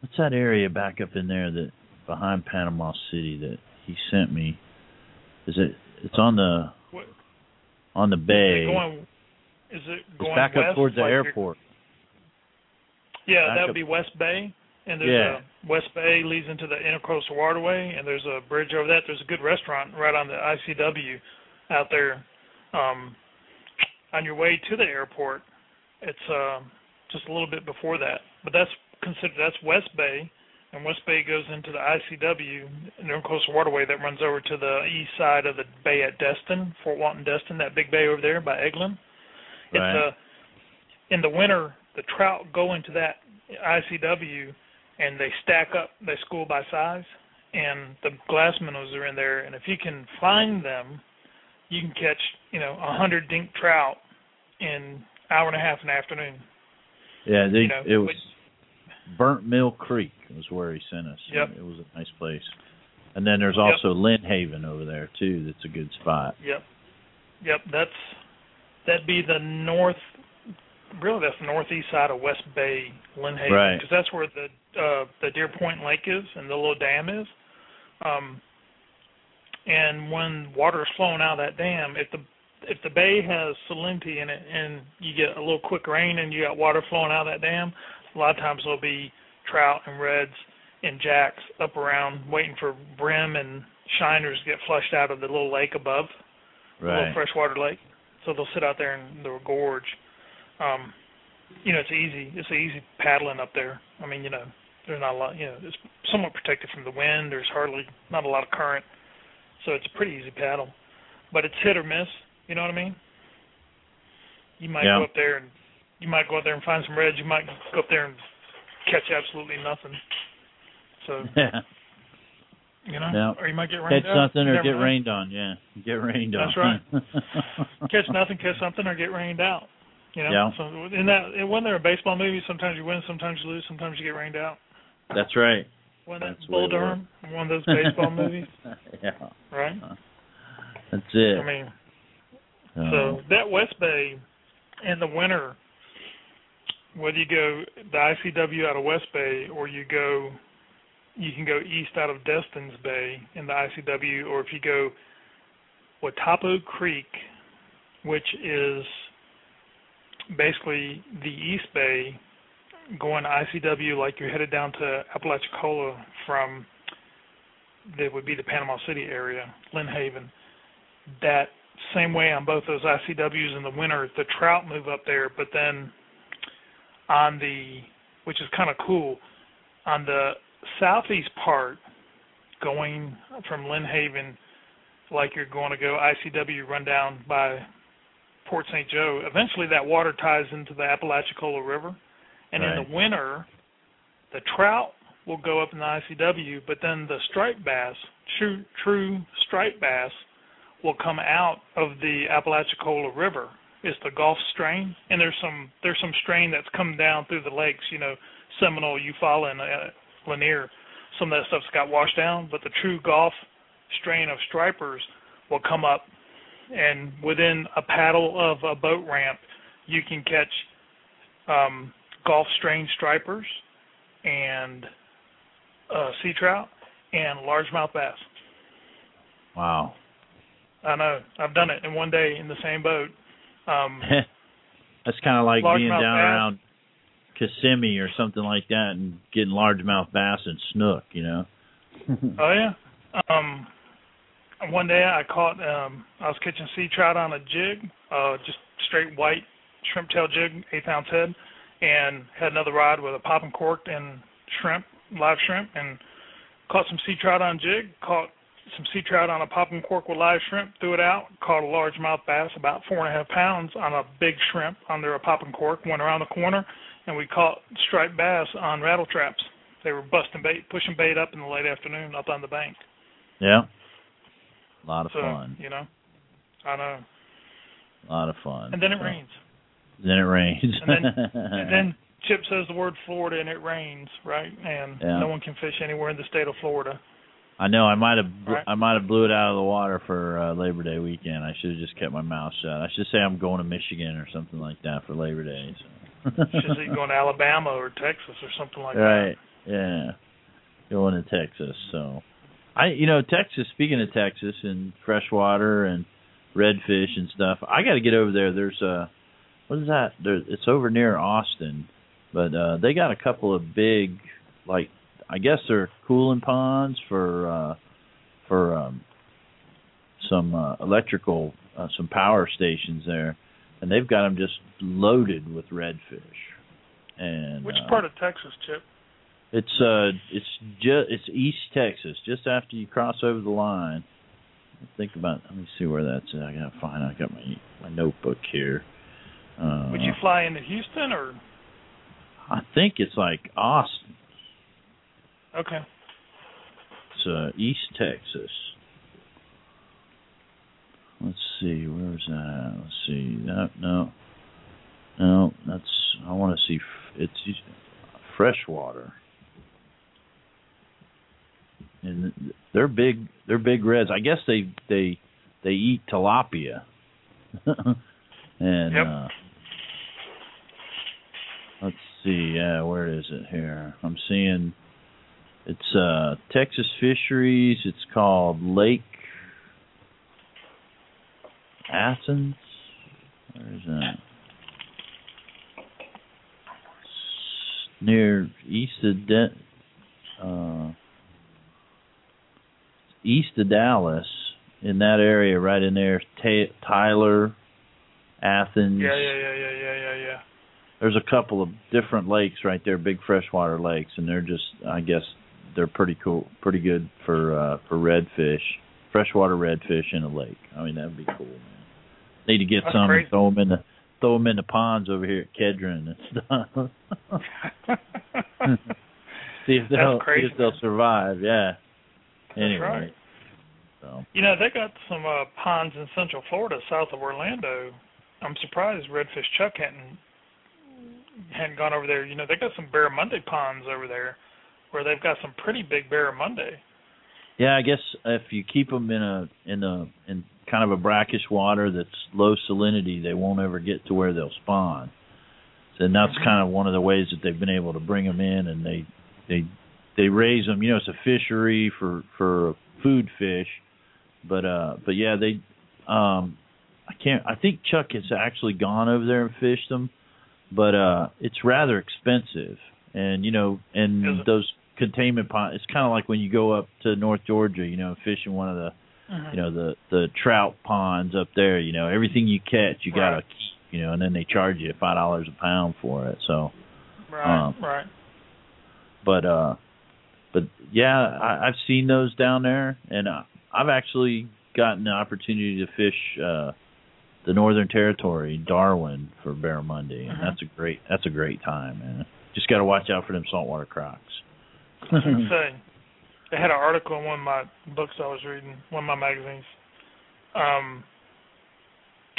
what's that area back up in there that behind panama city that he sent me is it? It's on the What- on the bay. Is it going? Is it It's back west, up towards the like airport. Yeah, back that up- would be West Bay, and there's Yeah. a West Bay leads into the Intercoastal Waterway, and there's a bridge over that. There's a good restaurant right on the ICW out there. Um, on your way to the airport, it's um, just a little bit before that, but that's considered that's West Bay, and West Bay goes into the ICW, Intercoastal Waterway that runs over to the east side of the bay at Destin, Fort Walton Destin, that big bay over there by Eglin. It's Right. uh in the winter the trout go into that ICW and they stack up they school by size and the glass minnows are in there and if you can find them you can catch you know a hundred dink trout in hour and a half in the afternoon. Yeah, they, You know, it was but- Burnt Mill Creek was where he sent us. Yep. It was a nice place. And then there's Yep. also Lynn Haven over there too. That's a good spot. Yep, yep. That's that'd be the north. Really, that's the northeast side of West Bay, Lynn Haven, Right. because that's where the uh, the Deer Point Lake is and the little dam is. Um, and when water is flowing out of that dam, if the if the bay has salinity in it and you get a little quick rain and you got water flowing out of that dam, a lot of times there'll be trout and reds and jacks up around waiting for brim and shiners to get flushed out of the little lake above, the little freshwater lake. So they'll sit out there in the gorge. Um, you know, it's easy. It's easy paddling up there. I mean, you know, there's not a lot. You know, it's somewhat protected from the wind. There's hardly not a lot of current, so it's a pretty easy paddle. But it's hit or miss. You know what I mean? You might Yeah. go up there and you might go up there and find some reds. You might go up there and catch absolutely nothing. So Yeah. you know, Yeah. or you might get rained Catch out. something or get rained on. Yeah. Get rained That's on. catch nothing, catch something, or get rained out. You know, Yeah. so in that, when there a baseball movie, sometimes you win, sometimes you lose, sometimes you get rained out. That's right. When that That's Bull Durham, one of those baseball movies, yeah. right? That's it. I mean, Oh. so that West Bay in the winter, whether you go the ICW out of West Bay or you go, you can go east out of Destin's Bay in the ICW, or if you go Wetappo Creek, which is basically the East Bay, going ICW like you're headed down to Apalachicola from that would be the Panama City area, Lynn Haven. That same way on both those ICWs in the winter, the trout move up there, but then on the which is kind of cool, on the southeast part, going from Lynn Haven, like you're going to go ICW run down by Port St. Joe. Eventually, that water ties into the Apalachicola River, and in the winter, the trout will go up in the ICW, but then the striped bass, true true striped bass, will come out of the Apalachicola River. It's the Gulf strain, and there's some there's some strain that's come down through the lakes. You know, Seminole, Eufaula, and uh, Lanier. Some of that stuff's got washed down, but the true Gulf strain of stripers will come up, and within a paddle of a boat ramp, you can catch um, Gulf strain stripers and uh, sea trout and largemouth bass. wow. I know. I've done it in one day in the same boat. Um, That's kind of like being down bass. around Kissimmee or something like that and getting largemouth bass and snook, you know. oh yeah. Um, one day I caught. Um, I was catching sea trout on a jig, uh, just straight white shrimp tail jig, eighth ounce head, and had another rod with a popping cork and shrimp, live shrimp, and caught some sea trout on jig. Caught some sea trout on a popping cork with live shrimp. Threw it out. Caught a largemouth bass, about four and a half pounds, on a big shrimp under a popping cork. Went around the corner, and we caught striped bass on rattle traps. They were busting bait, pushing bait up in the late afternoon up on the bank. yeah. A lot of So fun. you know, I know. A lot of fun. And then it So- rains. Then it rains. And then- And then Chip says the word Florida and it rains, right? And Yeah. no one can fish anywhere in the state of Florida. I know I might have Right. I might have blew it out of the water for uh, Labor Day weekend. I should have just kept my mouth shut. I should say I'm going to Michigan or something like that for Labor Day. So. Should say going to Alabama or Texas or something like that. right. Yeah. Going to Texas. So I you know, Texas, speaking of Texas and freshwater and redfish and stuff, I gotta get over there. There's a what is that? There it's over near Austin. But uh they got a couple of big like I guess they're cooling ponds for uh for um some uh, electrical uh, some power stations there and they've got them just loaded with redfish. And. Which uh, part of Texas, Chip? it's uh, it's just it's East Texas, just after you cross over the line. Think about. Let me see where that's at. I gotta find. I got my my notebook here. Uh, Would you fly into Houston or? I think it's like Austin. Okay. It's uh, East Texas. Let's see, where's that? Let's see. That no, no. That's I want to see. f- It's freshwater, and they're big. They're big reds. I guess they they they eat tilapia. and Yep. uh let's see. Yeah, where is it here? I'm seeing it's uh Texas Fisheries. It's called Lake Athens. Where is that? Near east of De- uh, east of Dallas, in that area, right in there, Ta- Tyler, Athens. Yeah, yeah, yeah, yeah, yeah, yeah, yeah. There's a couple of different lakes right there, big freshwater lakes, and they're just, I guess, they're pretty cool, pretty good for uh for redfish, freshwater redfish in a lake. I mean, that'd be cool, man. Need to get That's some crazy. and throw them in the throw them in the ponds over here at Kedron and stuff. see if they'll crazy, see if they'll man. survive. Yeah. Anyway. right. So You know, they got some uh ponds in Central Florida, south of Orlando. I'm surprised Redfish Chuck hadn't hadn't gone over there. You know, they got some barramundi ponds over there, where they've got some pretty big barramundi. yeah, I guess if you keep them in a in a in kind of a brackish water that's low salinity, they won't ever get to where they'll spawn. And that's Mhm. kind of one of the ways that they've been able to bring them in, and they they they raise them. You know, it's a fishery for for food fish, but uh, but yeah, they um, I can't. I think Chuck has actually gone over there and fished them, but uh, it's rather expensive, and you know, and those containment ponds. It's kind of like when you go up to North Georgia, you know, fishing one of the Mhm. you know the the trout ponds up there. You know, everything you catch, you gotta keep. You know, and then they charge you five dollars a pound for it. So right, um, right. but uh but yeah I, i've seen those down there and uh, i've actually gotten the opportunity to fish uh the northern territory darwin for barramundi and Mhm. that's a great that's a great time man just got to watch out for them saltwater crocs I was say, they had an article in one of my books I was reading, one of my magazines, um,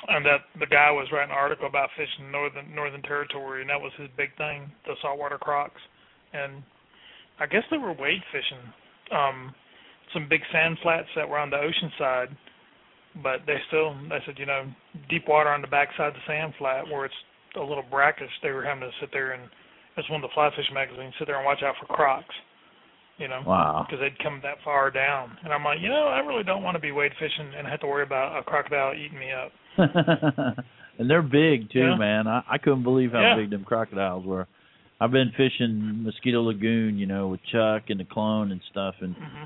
and that the guy was writing an article about fishing northern Northern Territory, and that was his big thing, the saltwater crocs, and I guess they were wade fishing, um, some big sand flats that were on the ocean side, but they still, they said, you know, deep water on the backside of the sand flat where it's a little brackish, they were having to sit there and it's one of the fly fish magazines, sit there and watch out for crocs you know, wow because they'd come that far down. And I'm like, you know, I really don't want to be wade fishing and have to worry about a crocodile eating me up. and they're big too Yeah. man i i couldn't believe how Yeah. big them crocodiles were i've been fishing mosquito lagoon you know with chuck and the clone and stuff and hmm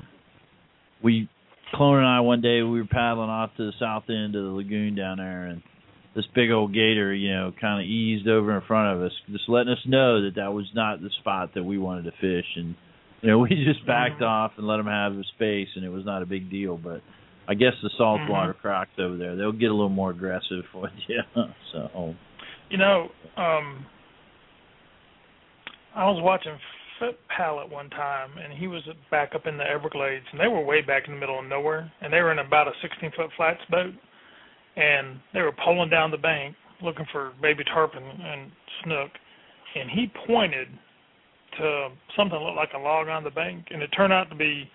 we Clone and I one day we were paddling off to the south end of the lagoon down there and this big old gator, you know, kind of eased over in front of us, just letting us know that that was not the spot that we wanted to fish and you know, we just backed Mhm. off and let them have the space and it was not a big deal, but I guess the saltwater Mhm. crocs over there, they'll get a little more aggressive with you. So, You know, um, I was watching Flip Pallot one time, and he was back up in the Everglades, and they were way back in the middle of nowhere, and they were in about a 16 foot flats boat, and they were pulling down the bank looking for baby tarpon and snook, and he pointed to something that looked like a log on the bank, and it turned out to be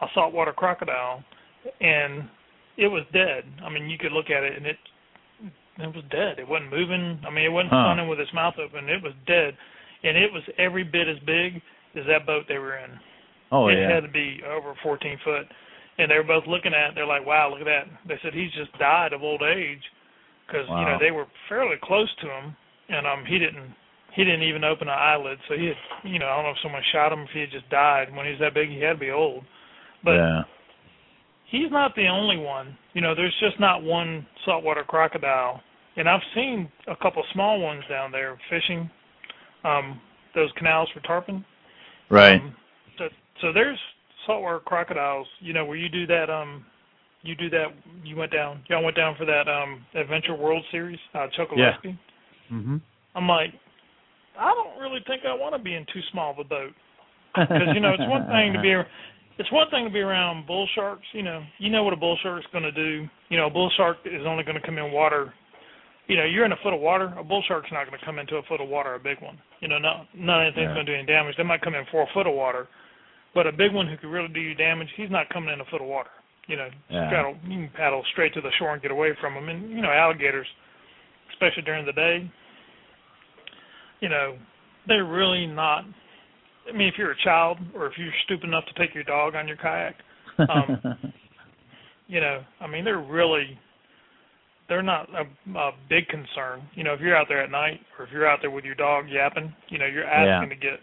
a saltwater crocodile, and it was dead. I mean, you could look at it, and it it was dead. It wasn't moving. I mean, it wasn't Huh. sunning with its mouth open. It was dead, and it was every bit as big as that boat they were in. oh it yeah. It had to be over 14 foot. And they were both looking at. it. They're like, "Wow, look at that!" They said he's just died of old age, because you know they were fairly close to him, and um he didn't he didn't even open an eyelid. So he had, you know, I don't know if someone shot him if he had just died when he was that big. He had to be old, but yeah. he's not the only one. You know, there's just not one saltwater crocodile. And I've seen a couple small ones down there fishing um those canals for tarpon. Right. Um, so, so there's saltwater crocodiles, you know, where you do that um you do that you went down y'all went down for that um Adventure World Series, uh Chokoloskee. mhm. I'm like I don't really think I want to be in too small of a boat. Because you know, it's one thing to be, it's one thing to be around bull sharks. You know, you know what a bull shark's going to do. You know, a bull shark is only going to come in water. You know, you're in a foot of water. A bull shark's not going to come into a foot of water. A big one. You know, not not anything's Yeah. going to do any damage. They might come in four foot of water, but a big one who could really do you damage, he's not coming in a foot of water. You know, Yeah. paddle you can paddle straight to the shore and get away from them. And you know, alligators, especially during the day, you know, they're really not. I mean, if you're a child or if you're stupid enough to take your dog on your kayak, um, you know, I mean, they're really they're not a, a big concern. You know, if you're out there at night or if you're out there with your dog yapping, you know, you're asking to get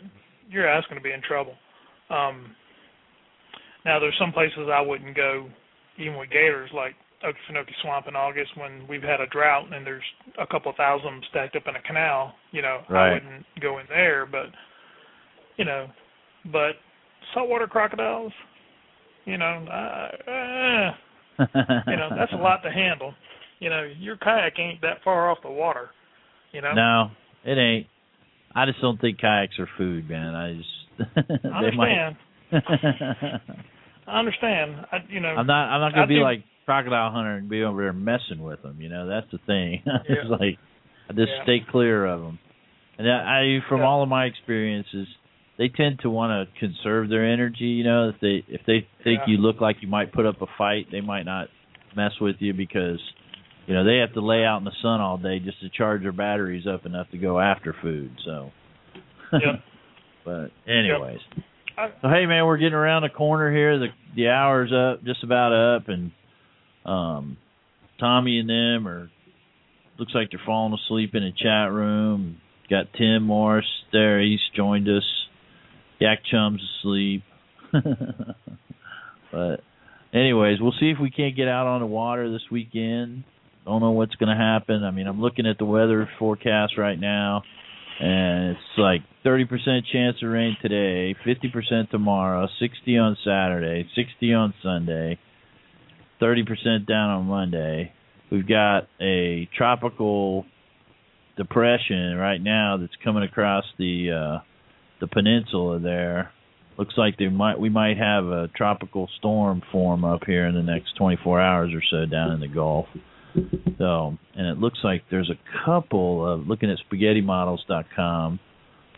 you're asking to be in trouble. Um now there's some places I wouldn't go even with gators like Okefenokee Swamp in August when we've had a drought and there's a couple of thousand of them stacked up in a canal, you know, Right. I wouldn't go in there, but you know, but saltwater crocodiles, you know, uh, uh, you know, that's a lot to handle. You know, your kayak ain't that far off the water. You know, No, it ain't. I just don't think kayaks are food, man. I just I understand. I understand. I, you know, I'm not. I'm not gonna I be think- like crocodile hunter and be over there messing with them. You know, that's the thing. Yeah. it's like I just Yeah. stay clear of them. And I, from Yeah. all of my experiences, they tend to want to conserve their energy. You know, if they if they think Yeah. you look like you might put up a fight, they might not mess with you because you know they have to lay out in the sun all day just to charge their batteries up enough to go after food. So. Yep. but anyways. I, So hey man, we're getting around the corner here. The the hour's up, just about up, and um, Tommy and them are looks like they're falling asleep in a chat room. Got Tim Morris there. He's joined us. Yak Chum's asleep. but anyways, we'll see if we can't get out on the water this weekend. Don't know what's going to happen. I mean, I'm looking at the weather forecast right now, and it's like 30% chance of rain today, 50% tomorrow, 60 on Saturday, 60 on Sunday, 30% down on Monday. We've got a tropical depression right now that's coming across the uh the peninsula there. Looks like there might we might have a tropical storm form up here in the next 24 hours or so down in the Gulf. So, and it looks like there's a couple of looking at spaghettimodels.com.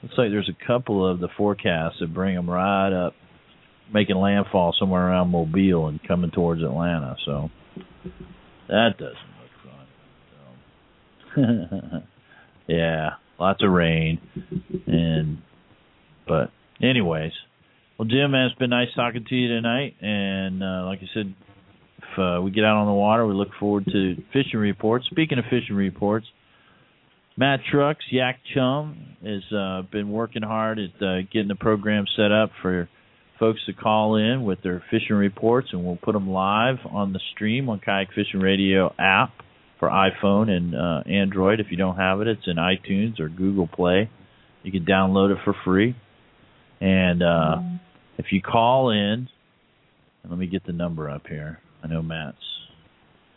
Looks like there's a couple of the forecasts that bring them right up, making landfall somewhere around Mobile and coming towards Atlanta. So that doesn't look fun. So. yeah, lots of rain, and but anyways, well, Jim, man, it's been nice talking to you tonight, and uh, like I said, if uh, we get out on the water, we look forward to fishing reports. Speaking of fishing reports, Matt Trucks, Yak Chum, has uh, been working hard at uh, getting the program set up for folks to call in with their fishing reports, and we'll put them live on the stream on Kayak Fishing Radio app for iPhone and uh, Android. If you don't have it, it's in iTunes or Google Play. You can download it for free. And uh, if you call in, let me get the number up here. I know Matt's.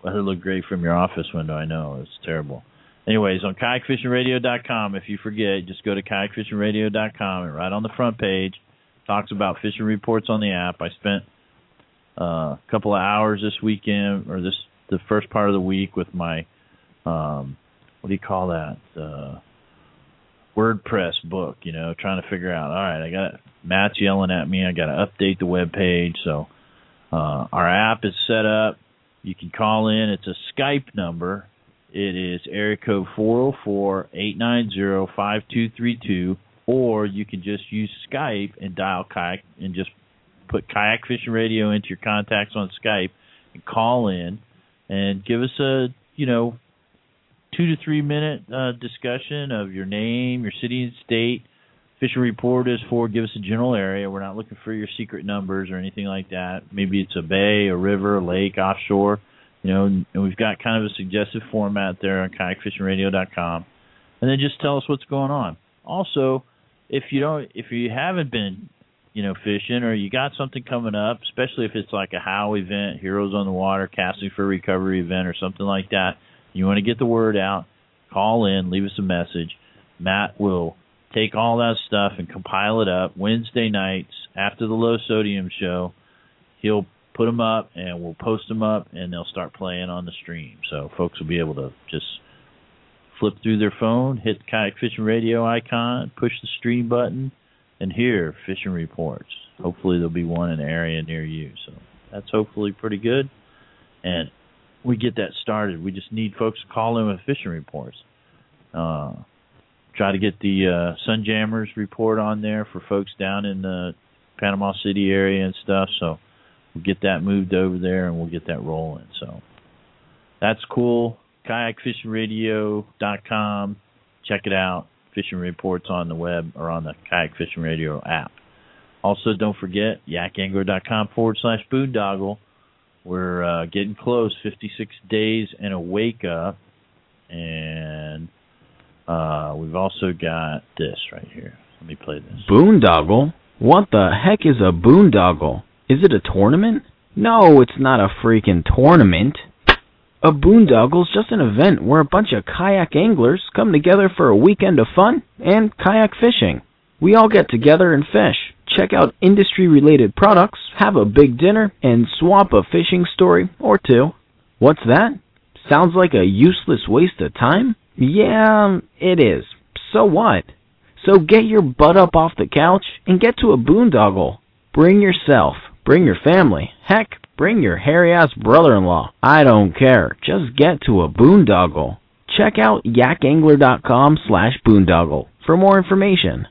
Weather look great from your office window. I know it's terrible. Anyways, on kayakfishingradio.com, if you forget, just go to kayakfishingradio.com and right on the front page talks about fishing reports on the app. I spent uh, a couple of hours this weekend or this the first part of the week with my um what do you call that? Uh WordPress book, you know, trying to figure out, all right, I got Matt's yelling at me, I got to update the web page. So uh our app is set up. You can call in. It's a Skype number. It is area code four zero four eight nine zero five two three two, or you can just use Skype and dial kayak and just put Kayak Fishing Radio into your contacts on Skype and call in and give us a you know two to three minute uh, discussion of your name, your city and state. Fishing report is for give us a general area. We're not looking for your secret numbers or anything like that. Maybe it's a bay, a river, a lake, offshore. You know, and we've got kind of a suggestive format there on kayakfishingradio.com. And then just tell us what's going on. Also, if you don't, if you haven't been, you know, fishing or you got something coming up, especially if it's like a HOW event, Heroes on the Water, Casting for Recovery event, or something like that, you want to get the word out, call in, leave us a message. Matt will take all that stuff and compile it up Wednesday nights after the low sodium show. he'll put them up and we'll post them up and they'll start playing on the stream. So folks will be able to just flip through their phone, hit the kayak fishing radio icon, push the stream button, and hear fishing reports. Hopefully there'll be one in the area near you. So that's hopefully pretty good. And we get that started. We just need folks to call in with fishing reports. Uh, try to get the uh, Sunjammers report on there for folks down in the Panama City area and stuff. So we'll get that moved over there and we'll get that rolling. So that's cool. KayakFishingRadio.com. Check it out. Fishing reports on the web or on the Kayak Fishing Radio app. Also, don't forget yakangler.com forward slash boondoggle. We're uh, getting close, 56 days and a wake up. And uh, we've also got this right here. Let me play this. Boondoggle? What the heck is a boondoggle? Is it a tournament? No, it's not a freaking tournament. A boondoggle's just an event where a bunch of kayak anglers come together for a weekend of fun and kayak fishing. We all get together and fish, check out industry related products, have a big dinner, and swap a fishing story or two. What's that? Sounds like a useless waste of time? Yeah, it is. So what? So get your butt up off the couch and get to a boondoggle. Bring yourself. Bring your family. Heck, bring your hairy ass brother in law. I don't care. Just get to a boondoggle. Check out yakangler.com slash boondoggle for more information.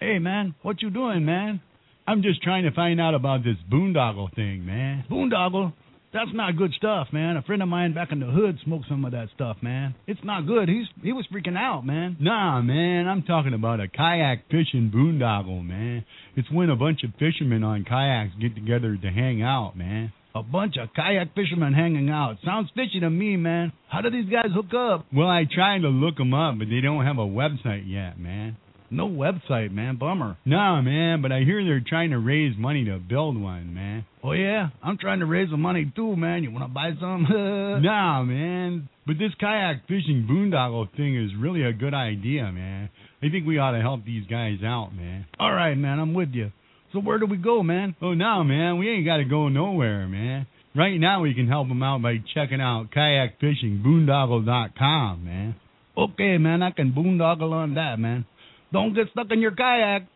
Hey man, what you doing, man? I'm just trying to find out about this boondoggle thing, man. Boondoggle? That's not good stuff, man. A friend of mine back in the hood smoked some of that stuff, man. It's not good. He's he was freaking out, man. Nah, man, I'm talking about a kayak fishing boondoggle, man. It's when a bunch of fishermen on kayaks get together to hang out, man. A bunch of kayak fishermen hanging out. Sounds fishy to me, man. How do these guys hook up? Well, I tried to look them up, but they don't have a website yet, man. No website, man. Bummer. Nah, man, but I hear they're trying to raise money to build one, man. Oh, yeah? I'm trying to raise some money, too, man. You want to buy some? nah, man. But this kayak fishing boondoggle thing is really a good idea, man. I think we ought to help these guys out, man. All right, man. I'm with you. So where do we go, man? Oh, no, man. We ain't got to go nowhere, man. Right now, we can help them out by checking out kayakfishingboondoggle.com, man. Okay, man. I can boondoggle on that, man. Don't get stuck in your kayak.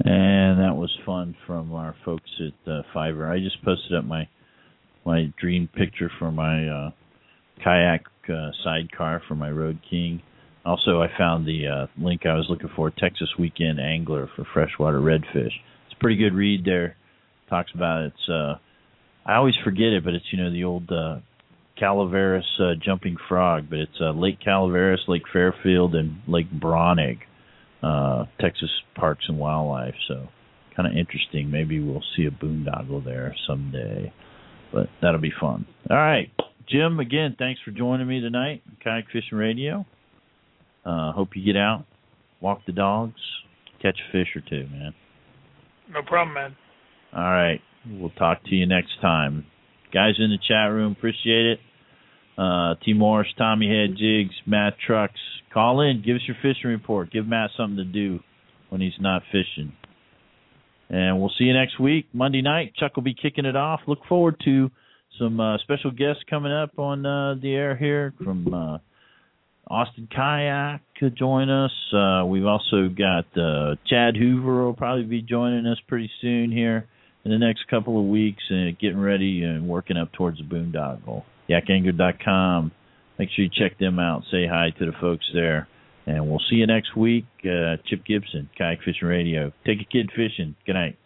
And that was fun from our folks at uh, Fiverr. I just posted up my my dream picture for my uh, kayak uh, sidecar for my Road King. Also, I found the uh, link I was looking for: Texas Weekend Angler for freshwater redfish. It's a pretty good read there. Talks about it's. Uh, I always forget it, but it's you know the old uh, Calaveras uh, jumping frog, but it's uh, Lake Calaveras, Lake Fairfield, and Lake Braunig, uh, Texas Parks and Wildlife. So kind of interesting. Maybe we'll see a boondoggle there someday, but that'll be fun. All right, Jim. Again, thanks for joining me tonight, Kayak Fishing Radio. Uh, hope you get out, walk the dogs, catch a fish or two, man. No problem, man. All right, we'll talk to you next time guys in the chat room, appreciate it. Uh, T. Morris, Tommy Head, Jigs, Matt Trucks, call in, give us your fishing report, give Matt something to do when he's not fishing. And we'll see you next week, Monday night. Chuck will be kicking it off. Look forward to some uh, special guests coming up on uh, the air here from uh, Austin Kayak to join us. Uh, we've also got uh, Chad Hoover will probably be joining us pretty soon here in the next couple of weeks and getting ready and working up towards the boondoggle. YakAngler.com. Make sure you check them out. Say hi to the folks there. And we'll see you next week. Uh, Chip Gibson, Kayak Fishing Radio. Take a kid fishing. Good night.